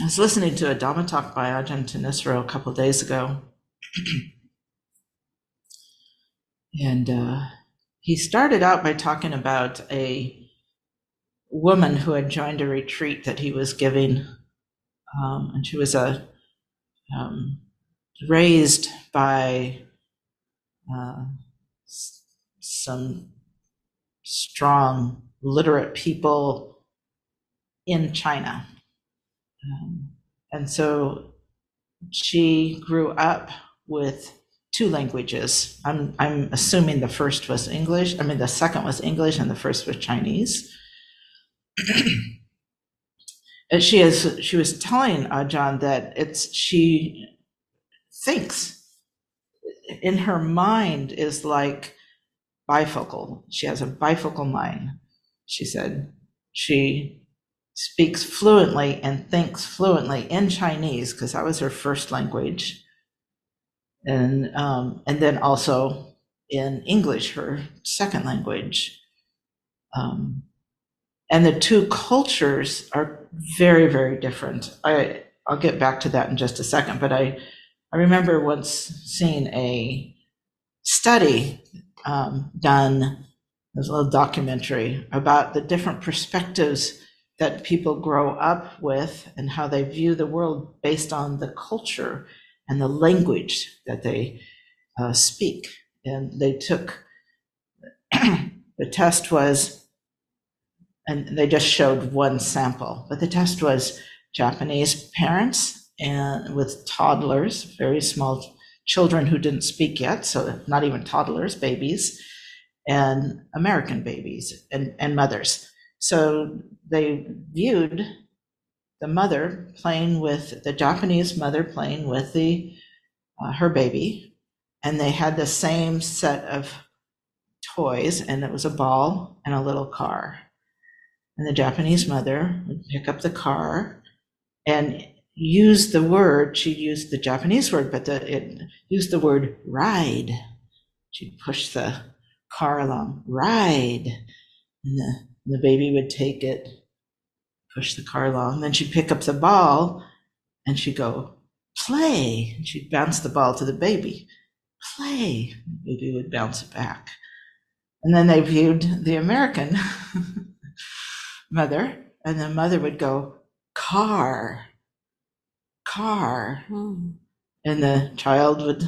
I was listening to a Dhamma talk by Ajahn Thanissaro a couple days ago. and uh, he started out by talking about a woman who had joined a retreat that he was giving. Um, and she was a um, raised by uh, some strong literate people in China. Um, and so she grew up with two languages. I'm, I'm assuming the first was English. I mean, the second was English and the first was Chinese. and she is, she was telling uh, Ajahn that it's, she thinks in her mind is like bifocal. She has a bifocal mind. She said she speaks fluently and thinks fluently in Chinese because that was her first language, and um, and then also in English, her second language. Um, and the two cultures are very very different. I I'll get back to that in just a second, but I I remember once seeing a study um, done, there's a little documentary about the different perspectives that people grow up with and how they view the world based on the culture and the language that they uh, speak. And they took the test was, and they just showed one sample, but the test was Japanese parents and with toddlers, very small children who didn't speak yet, so not even toddlers, babies, and American babies and, and mothers. So they viewed the mother playing with the Japanese mother playing with the uh, her baby, and they had the same set of toys, and it was a ball and a little car. And the Japanese mother would pick up the car and use the word, she used the Japanese word, but the, it used the word ride. She'd push the car along, ride. And the, the baby would take it, push the car along. Then she'd pick up the ball and she'd go, play. And she'd bounce the ball to the baby, play. The baby would bounce it back. And then they viewed the American mother, and the mother would go, car car. Hmm. And the child would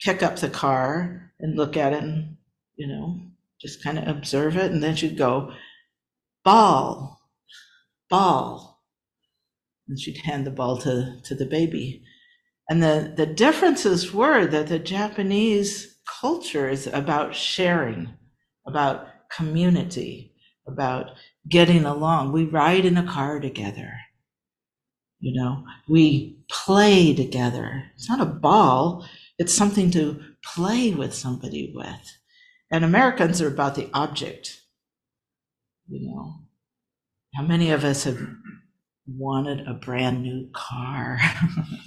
pick up the car and look at it and, you know, just kind of observe it. And then she'd go, ball, ball. And she'd hand the ball to, to the baby. And the, the differences were that the Japanese culture is about sharing, about community, about getting along. We ride in a car together. You know, we play together. It's not a ball, it's something to play with somebody with. And Americans are about the object. You know, how many of us have wanted a brand new car?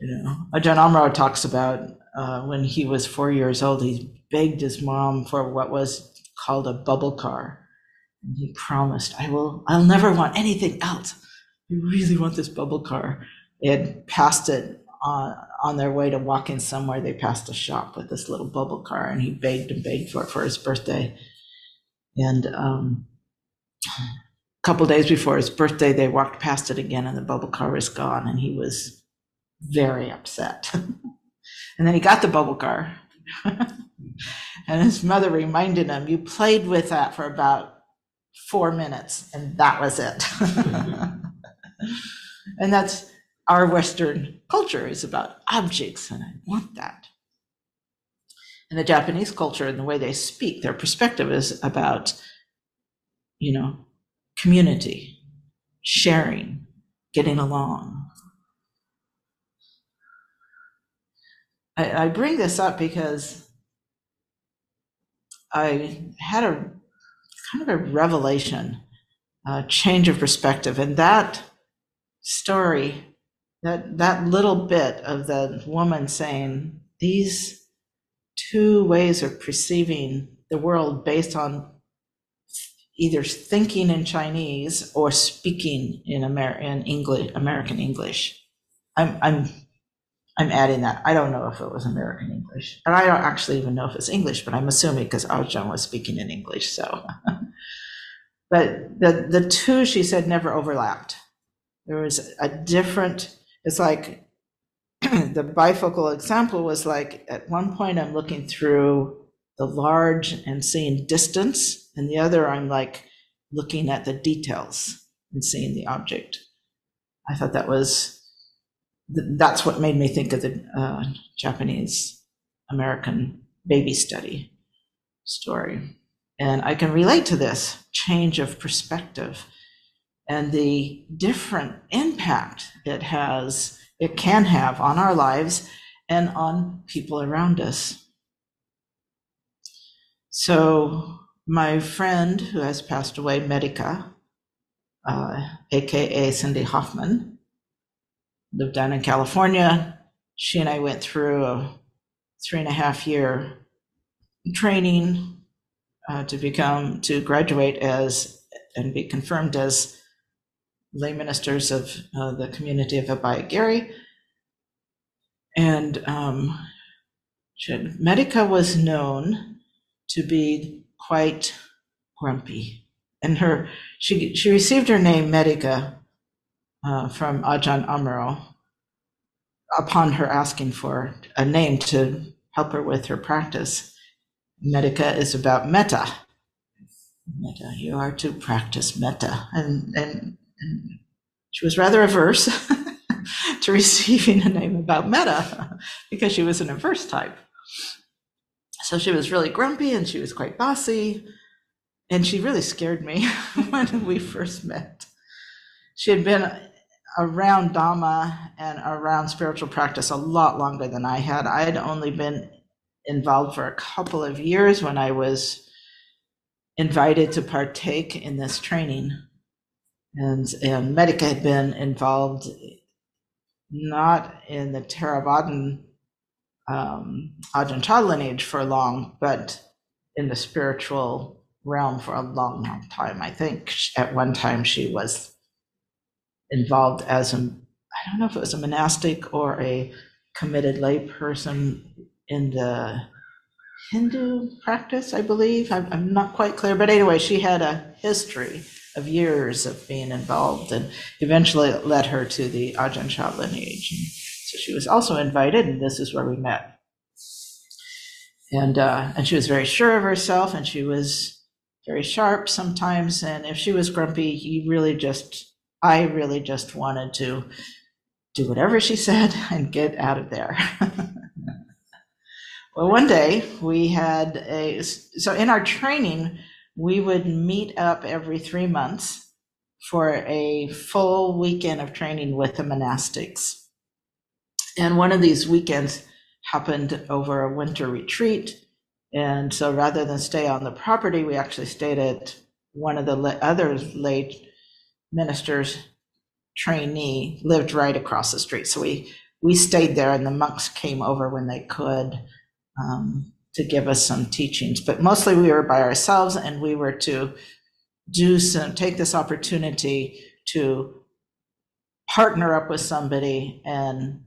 you know, Ajahn Amaro talks about uh, when he was four years old, he begged his mom for what was called a bubble car. And he promised, I will, I'll never want anything else. I really want this bubble car. Had passed it on, on their way to walk in somewhere. They passed a shop with this little bubble car, and he begged and begged for it for his birthday. And um, a couple days before his birthday, they walked past it again, and the bubble car was gone, and he was very upset. and then he got the bubble car. and his mother reminded him, You played with that for about four minutes, and that was it. and that's our Western culture is about objects, and I want that. And the Japanese culture and the way they speak, their perspective is about, you know, community, sharing, getting along. I, I bring this up because I had a kind of a revelation, a change of perspective, and that story, that that little bit of the woman saying these two ways of perceiving the world based on either thinking in Chinese or speaking in Amer- in English, American English. I'm, I'm, I'm adding that. I don't know if it was American English, and I don't actually even know if it's English, but I'm assuming because Ajahn was speaking in English. So, but the the two she said never overlapped. There was a different. It's like the bifocal example was like at one point I'm looking through the large and seeing distance, and the other I'm like looking at the details and seeing the object. I thought that was that's what made me think of the uh, Japanese American baby study story. And I can relate to this change of perspective and the different impact it has, it can have on our lives and on people around us. So, my friend who has passed away, Medica, uh, aka Cindy Hoffman, lived down in California. She and I went through a three and a half year training uh, to become to graduate as and be confirmed as lay ministers of uh, the community of Abaya. And um, Medica was known to be quite grumpy. And her she she received her name Medica uh, from Ajahn Amaro upon her asking for a name to help her with her practice. Medica is about metta. Metta, you are to practice metta. And, and, and she was rather averse to receiving a name about metta because she was an averse type. So she was really grumpy and she was quite bossy. And she really scared me when we first met. She had been around Dhamma and around spiritual practice a lot longer than I had. I had only been involved for a couple of years when I was invited to partake in this training. And, and Medica had been involved not in the Theravadan um, Ajahn lineage for long, but in the spiritual realm for a long, long time. I think at one time she was involved as a, I don't know if it was a monastic or a committed lay person in the Hindu practice, I believe. I'm, I'm not quite clear, but anyway, she had a history of years of being involved, and eventually it led her to the Ajahn Chah lineage. And so she was also invited, and this is where we met. And uh, and she was very sure of herself, and she was very sharp sometimes. And if she was grumpy, you really just, I really just wanted to do whatever she said and get out of there. Well, one day we had a, so in our training, we would meet up every three months for a full weekend of training with the monastics. And one of these weekends happened over a winter retreat. And so rather than stay on the property, we actually stayed at one of the other lay ministers trainee lived right across the street. So we, we stayed there and the monks came over when they could um, to give us some teachings. But mostly we were by ourselves and we were to do some, take this opportunity to partner up with somebody and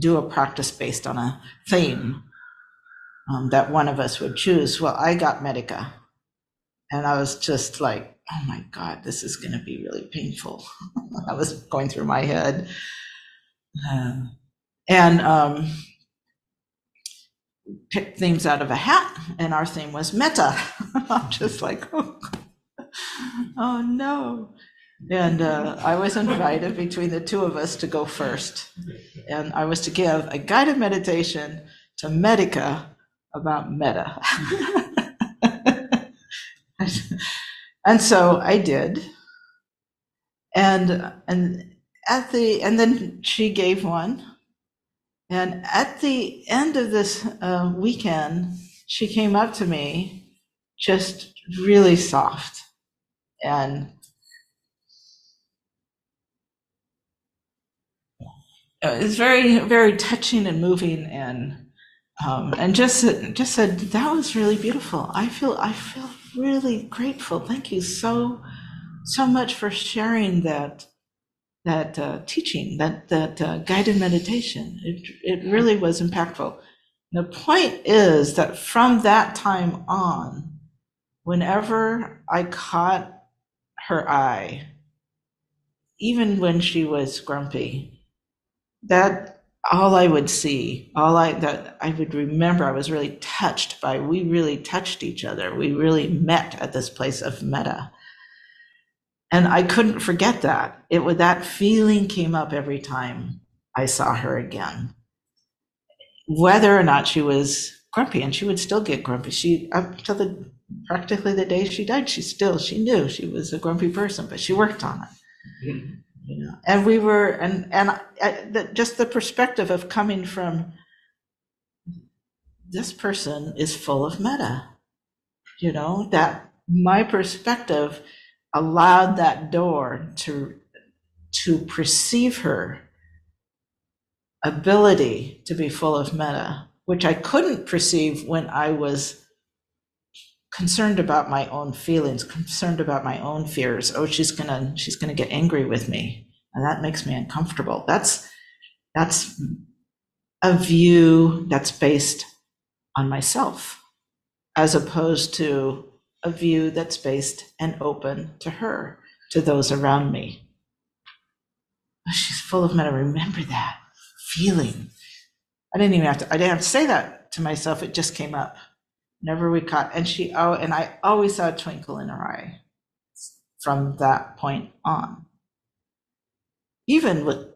do a practice based on a theme um, that one of us would choose. Well, I got Medica, and I was just like, oh my God, this is going to be really painful. I was going through my head. Uh, and um, picked themes out of a hat, and our theme was metta. I'm just like, oh, oh no. And uh, I was invited between the two of us to go first. And I was to give a guided meditation to Medica about metta. and so I did. And and at the and then she gave one and at the end of this uh, weekend, she came up to me just really soft and it was very, very touching and moving. And um, and just just said that was really beautiful. I feel I feel really grateful. Thank you so so much for sharing that that uh, teaching that that uh, guided meditation. It it really was impactful. The point is that from that time on, whenever I caught her eye, even when she was grumpy, that all I would see, all I that I would remember, I was really touched by. We really touched each other. We really met at this place of metta, and I couldn't forget that. It would that feeling came up every time I saw her again, whether or not she was grumpy, and she would still get grumpy. She up to the practically the day she died, she still she knew she was a grumpy person, but she worked on it. You know and we were and and I, the, just the perspective of coming from this person is full of metta. you know that my perspective allowed that door to to perceive her ability to be full of metta, which i couldn't perceive when i was concerned about my own feelings, concerned about my own fears. Oh, she's gonna she's gonna get angry with me, and that makes me uncomfortable. That's that's a view that's based on myself, as opposed to a view that's based and open to her, to those around me. She's full of metta. Remember that feeling. I didn't even have to. I didn't have to say that to myself. It just came up Never we caught, and she oh, and I always saw a twinkle in her eye from that point on. Even with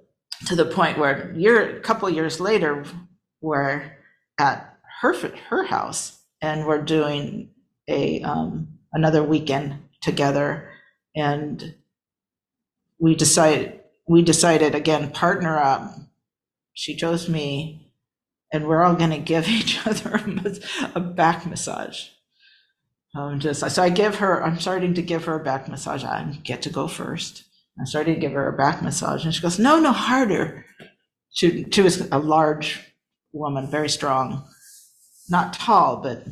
to the point where year a couple years later, we're at her her house and we're doing a um, another weekend together, and we decided we decided again partner up. She chose me and we're all going to give each other a back massage. Um, just so I give her. I'm starting to give her a back massage. I get to go first. I'm starting to give her a back massage, and she goes, "No, no, harder." She, she was a large woman, very strong, not tall, but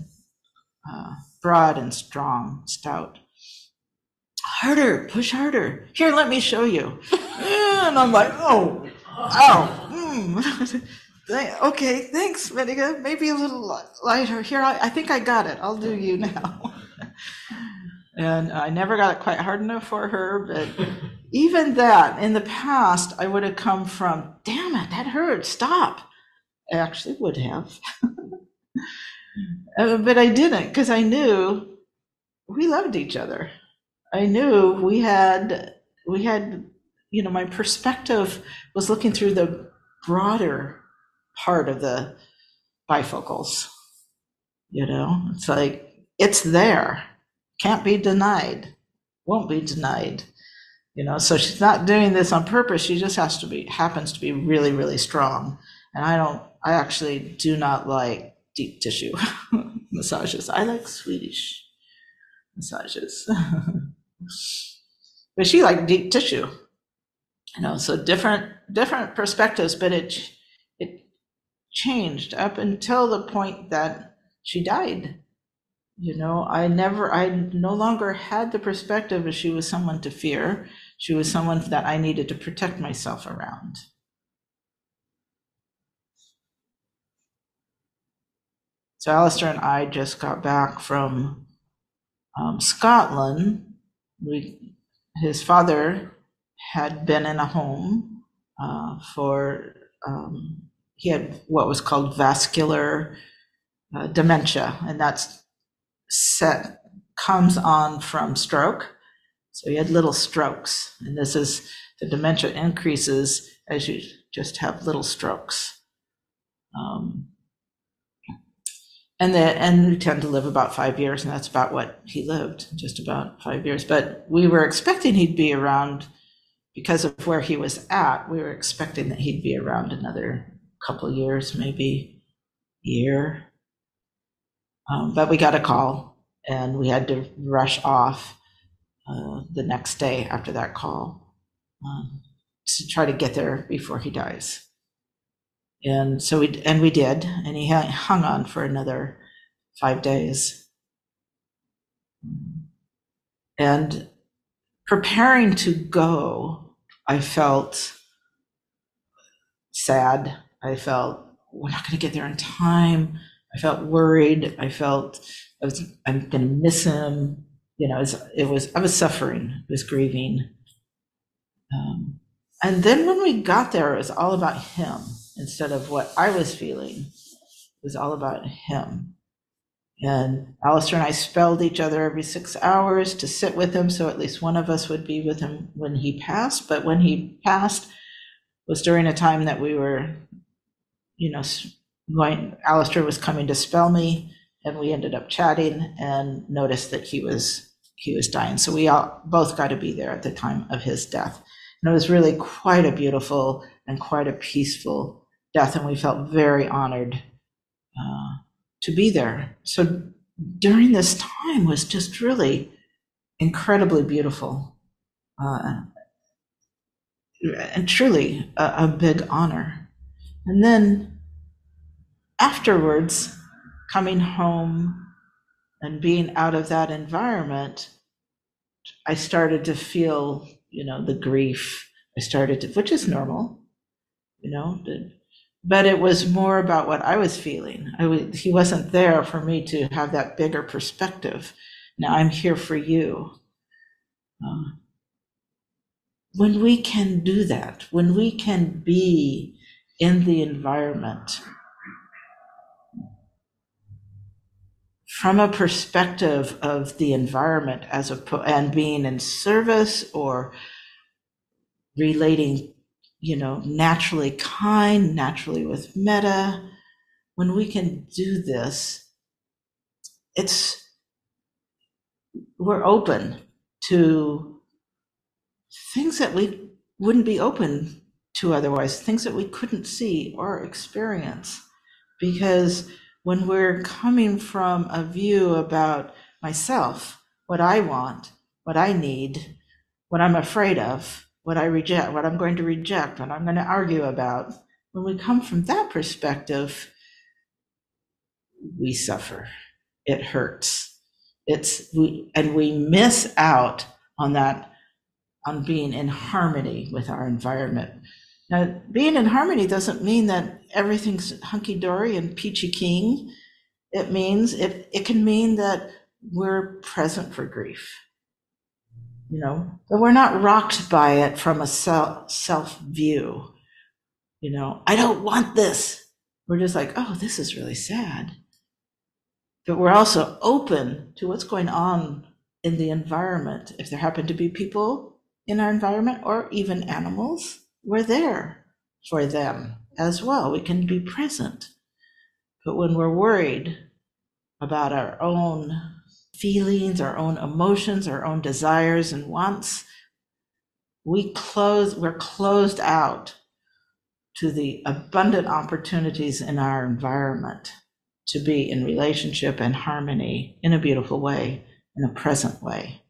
uh, broad and strong, stout. Harder, push harder. Here, let me show you. and I'm like, oh, oh. Mm. Okay, thanks, Medica. Maybe a little lighter. Here, I, I think I got it. I'll do you now. and I never got it quite hard enough for her, but even that, in the past, I would have come from, damn it, that hurt, stop. I actually would have. Uh, but I didn't because I knew we loved each other. I knew we had, we had, you know, my perspective was looking through the broader part of the bifocals. You know, it's like it's there, can't be denied, won't be denied. You know, so she's not doing this on purpose. She just has to be happens to be really, really strong. And I don't. I actually do not like deep tissue massages. I like Swedish massages. but she liked deep tissue. You know, so different different perspectives, but it it changed up until the point that she died. You know, I never, I no longer had the perspective that she was someone to fear. She was someone that I needed to protect myself around. So Alistair and I just got back from um, Scotland. We, his father had been in a home uh, for um, he had what was called vascular uh, dementia, and that's set comes on from stroke. So he had little strokes, and this is the dementia increases as you just have little strokes. Um, and the, and we tend to live about five years, and that's about what he lived, just about five years. But we were expecting he'd be around because of where he was at. We were expecting that he'd be around another couple years, maybe year. Um, but we got a call and we had to rush off uh, the next day after that call um, to try to get there before he dies. And so we, and we did, and he hung- on for another five days. And preparing to go, I felt sad. I felt we're not going to get there in time. I felt worried. I felt I was I'm going to miss him. You know, it was, it was I was suffering. I was grieving. Um, and then when we got there, it was all about him instead of what I was feeling. It was all about him. And Alistair and I spelled each other every six hours to sit with him, so at least one of us would be with him when he passed. But when he passed was during a time that we were, you know, going, Alistair was coming to spell me, and we ended up chatting and noticed that he was he was dying. So we all both got to be there at the time of his death. And it was really quite a beautiful and quite a peaceful death, and we felt very honored uh, to be there. So during this time was just really incredibly beautiful uh, and truly a, a big honor. And then afterwards, coming home and being out of that environment, I started to feel, you know, the grief. I started to, which is normal, you know, but it was more about what I was feeling. I was, he wasn't there for me to have that bigger perspective. Now I'm here for you. Uh, when we can do that, when we can be in the environment from a perspective of the environment as a and being in service or relating you know naturally kind naturally with metta. When we can do this it's we're open to things that we wouldn't be open to otherwise things that we couldn't see or experience. Because when we're coming from a view about myself what i want what i need what i'm afraid of what i reject what i'm going to reject what i'm going to argue about. When we come from that perspective we suffer. It hurts. It's we and we miss out on that on being in harmony with our environment. Now being in harmony doesn't mean that everything's hunky-dory and peachy keen. It means it, it can mean that we're present for grief you know but we're not rocked by it from a self self view you know i don't want this we're just like oh this is really sad but we're also open to what's going on in the environment. If there happen to be people in our environment or even animals, we're there for them as well. We can be present. But when we're worried about our own feelings, our own emotions, our own desires and wants, we close, we're closed out to the abundant opportunities in our environment to be in relationship and harmony in a beautiful way, in a present way.